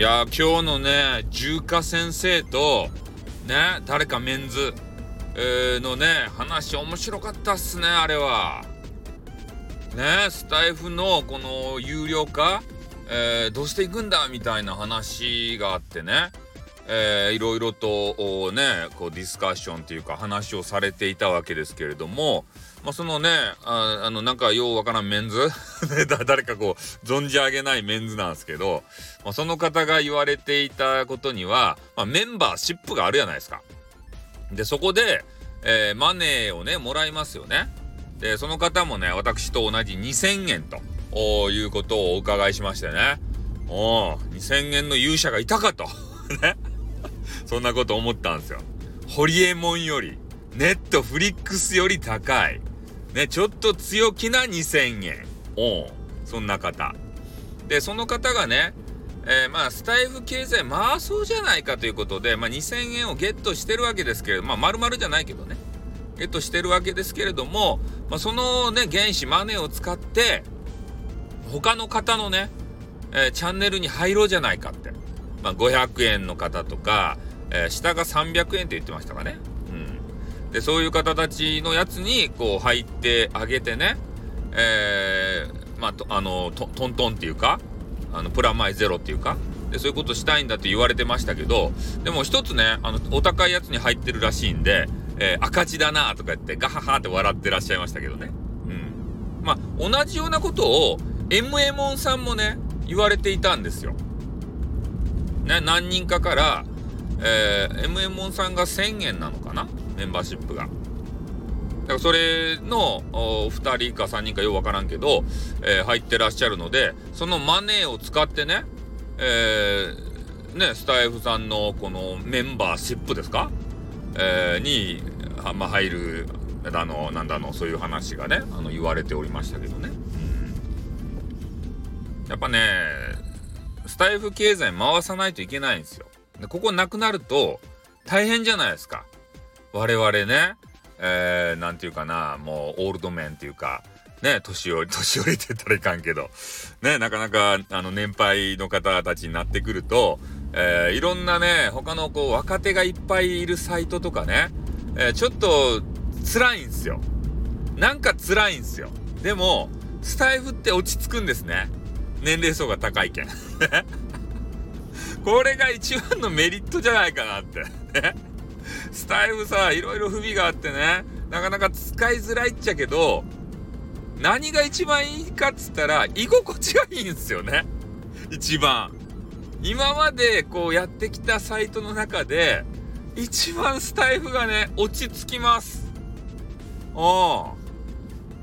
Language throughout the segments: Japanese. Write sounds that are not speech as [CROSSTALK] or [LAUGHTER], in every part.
いや今日のね重華先生とね誰かメンズ、えー、のね話面白かったっすねあれは。ねスタイフのこの有料化、えー、どうしていくんだみたいな話があってね、えー、いろいろとねこうディスカッションっていうか話をされていたわけですけれども、まあ、そのねああのなんかようわからんメンズ？[LAUGHS] 誰かこう存じ上げないメンズなんですけど、まあ、その方が言われていたことには、まあ、メンバーシップがあるじゃないですか。でそこで、えー、マネーをねもらいますよね。でその方もね私と同じ2,000円ということをお伺いしましてねお2,000円の勇者がいたかと [LAUGHS] ねそんなこと思ったんですよ。ホリエモンよりネットフリックスより高い。ねちょっと強気な2,000円。おそんな方。でその方がねえー、まあスタイフ経済回そうじゃないかということで、まあ、2,000円をゲットしてるわけですけれどもまあ丸々じゃないけどね。ゲットしてるわけですけれども、まあ、そのね原資マネーを使って他の方のね、えー、チャンネルに入ろうじゃないかって、まあ、500円の方とか、えー、下が300円って言ってましたかね、うん、でそういう方たちのやつにこう入ってあげてねえー、まああのトントンっていうかあのプラマイゼロっていうかでそういうことしたいんだって言われてましたけどでも一つねあのお高いやつに入ってるらしいんでえー、赤字だなとか言ってガハハって笑ってらっしゃいましたけどね。うん。まあ、同じようなことを MMON さんもね、言われていたんですよ。ね、何人かから、えー、MMON さんが1000円なのかな？メンバーシップが。だからそれの2人か3人かようわからんけど、えー、入ってらっしゃるので、そのマネーを使ってね、えー、ね、スタイフさんのこのメンバーシップですか？えー、に、まあ、入るだのなんだのそういう話がねあの言われておりましたけどね、やっぱねスタイフ経済回さないといけないんですよ。でここなくなると大変じゃないですか我々ねえー、なんていうかなもうオールドメンっていうかね、年寄り、[LAUGHS] 年寄りって言ったらいかんけど、ね、なかなか、あの、年配の方たちになってくると、えー、いろんなね、他のこう、若手がいっぱいいるサイトとかね、えー、ちょっと辛いんすよ。なんか辛いんすよ。でも、スタイフって落ち着くんですね。年齢層が高いけん。[LAUGHS] これが一番のメリットじゃないかなって。[LAUGHS] スタイフさ、いろいろ不備があってね、なかなか使いづらいっちゃけど、何が一番いいかっつったら、居心地がいいんすよね。一番。今までこうやってきたサイトの中で、一番スタイフがね、落ち着きます。お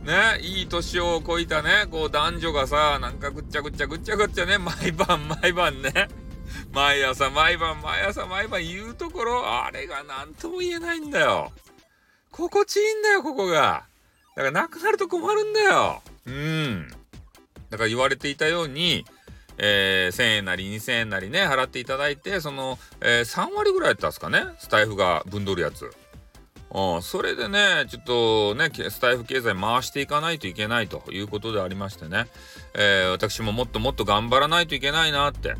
ね、いい年をこいたね、こう男女がさ、なんかぐっちゃぐっちゃぐっちゃぐっちゃね、毎晩毎晩ね、毎朝毎晩毎朝毎晩言うところ、あれが何とも言えないんだよ。心地いいんだよ、ここが。だからなくなると困るんだよ。うん。だから言われていたように、えー、1000円なり2000円なりね払っていただいてその、えー、3割ぐらいやったんですかねスタイフが分取るやつ。うん、それでね、ちょっとね、スタイフ経済回していかないといけないということでありましてね、えー、私ももっともっと頑張らないといけないなって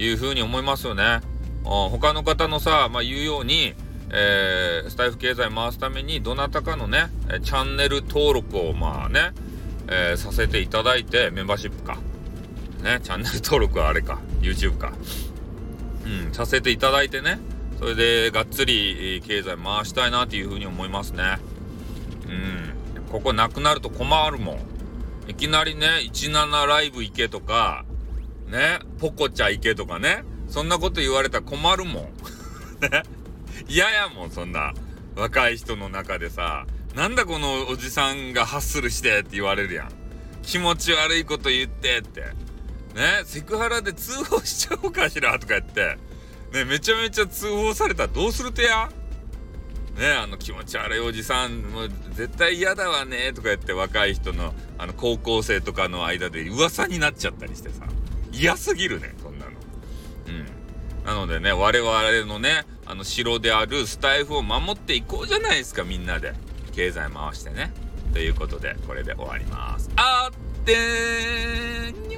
いうふうに思いますよね。他の方のさ、まあ、言うように、えー、スタイフ経済回すためにどなたかのね、チャンネル登録をまあね、えー、させていただいて、メンバーシップか。ね、チャンネル登録はあれか、YouTube か。うん、させていただいてね、それでがっつり経済回したいなっていうふうに思いますね。うん、ここなくなると困るもん。いきなりね、17ライブ行けとか、ね、ポコチャ行けとかね、そんなこと言われたら困るもん。[LAUGHS] ね、嫌やもん、そんな。若い人の中でさ、なんだこのおじさんがハッスルしてって言われるやん。気持ち悪いこと言ってって。ね、セクハラで通報しちゃおうかしらとか言って、ね、めちゃめちゃ通報されたらどうするてや？ね、あの気持ち悪いおじさん、もう絶対嫌だわね。とか言って若い人の、あの高校生とかの間で噂になっちゃったりしてさ、嫌すぎるね、そんなの。うん。なのでね、我々のね、あの城であるスタイフを守っていこうじゃないですか、みんなで。経済回してね。ということで、これで終わります。あってー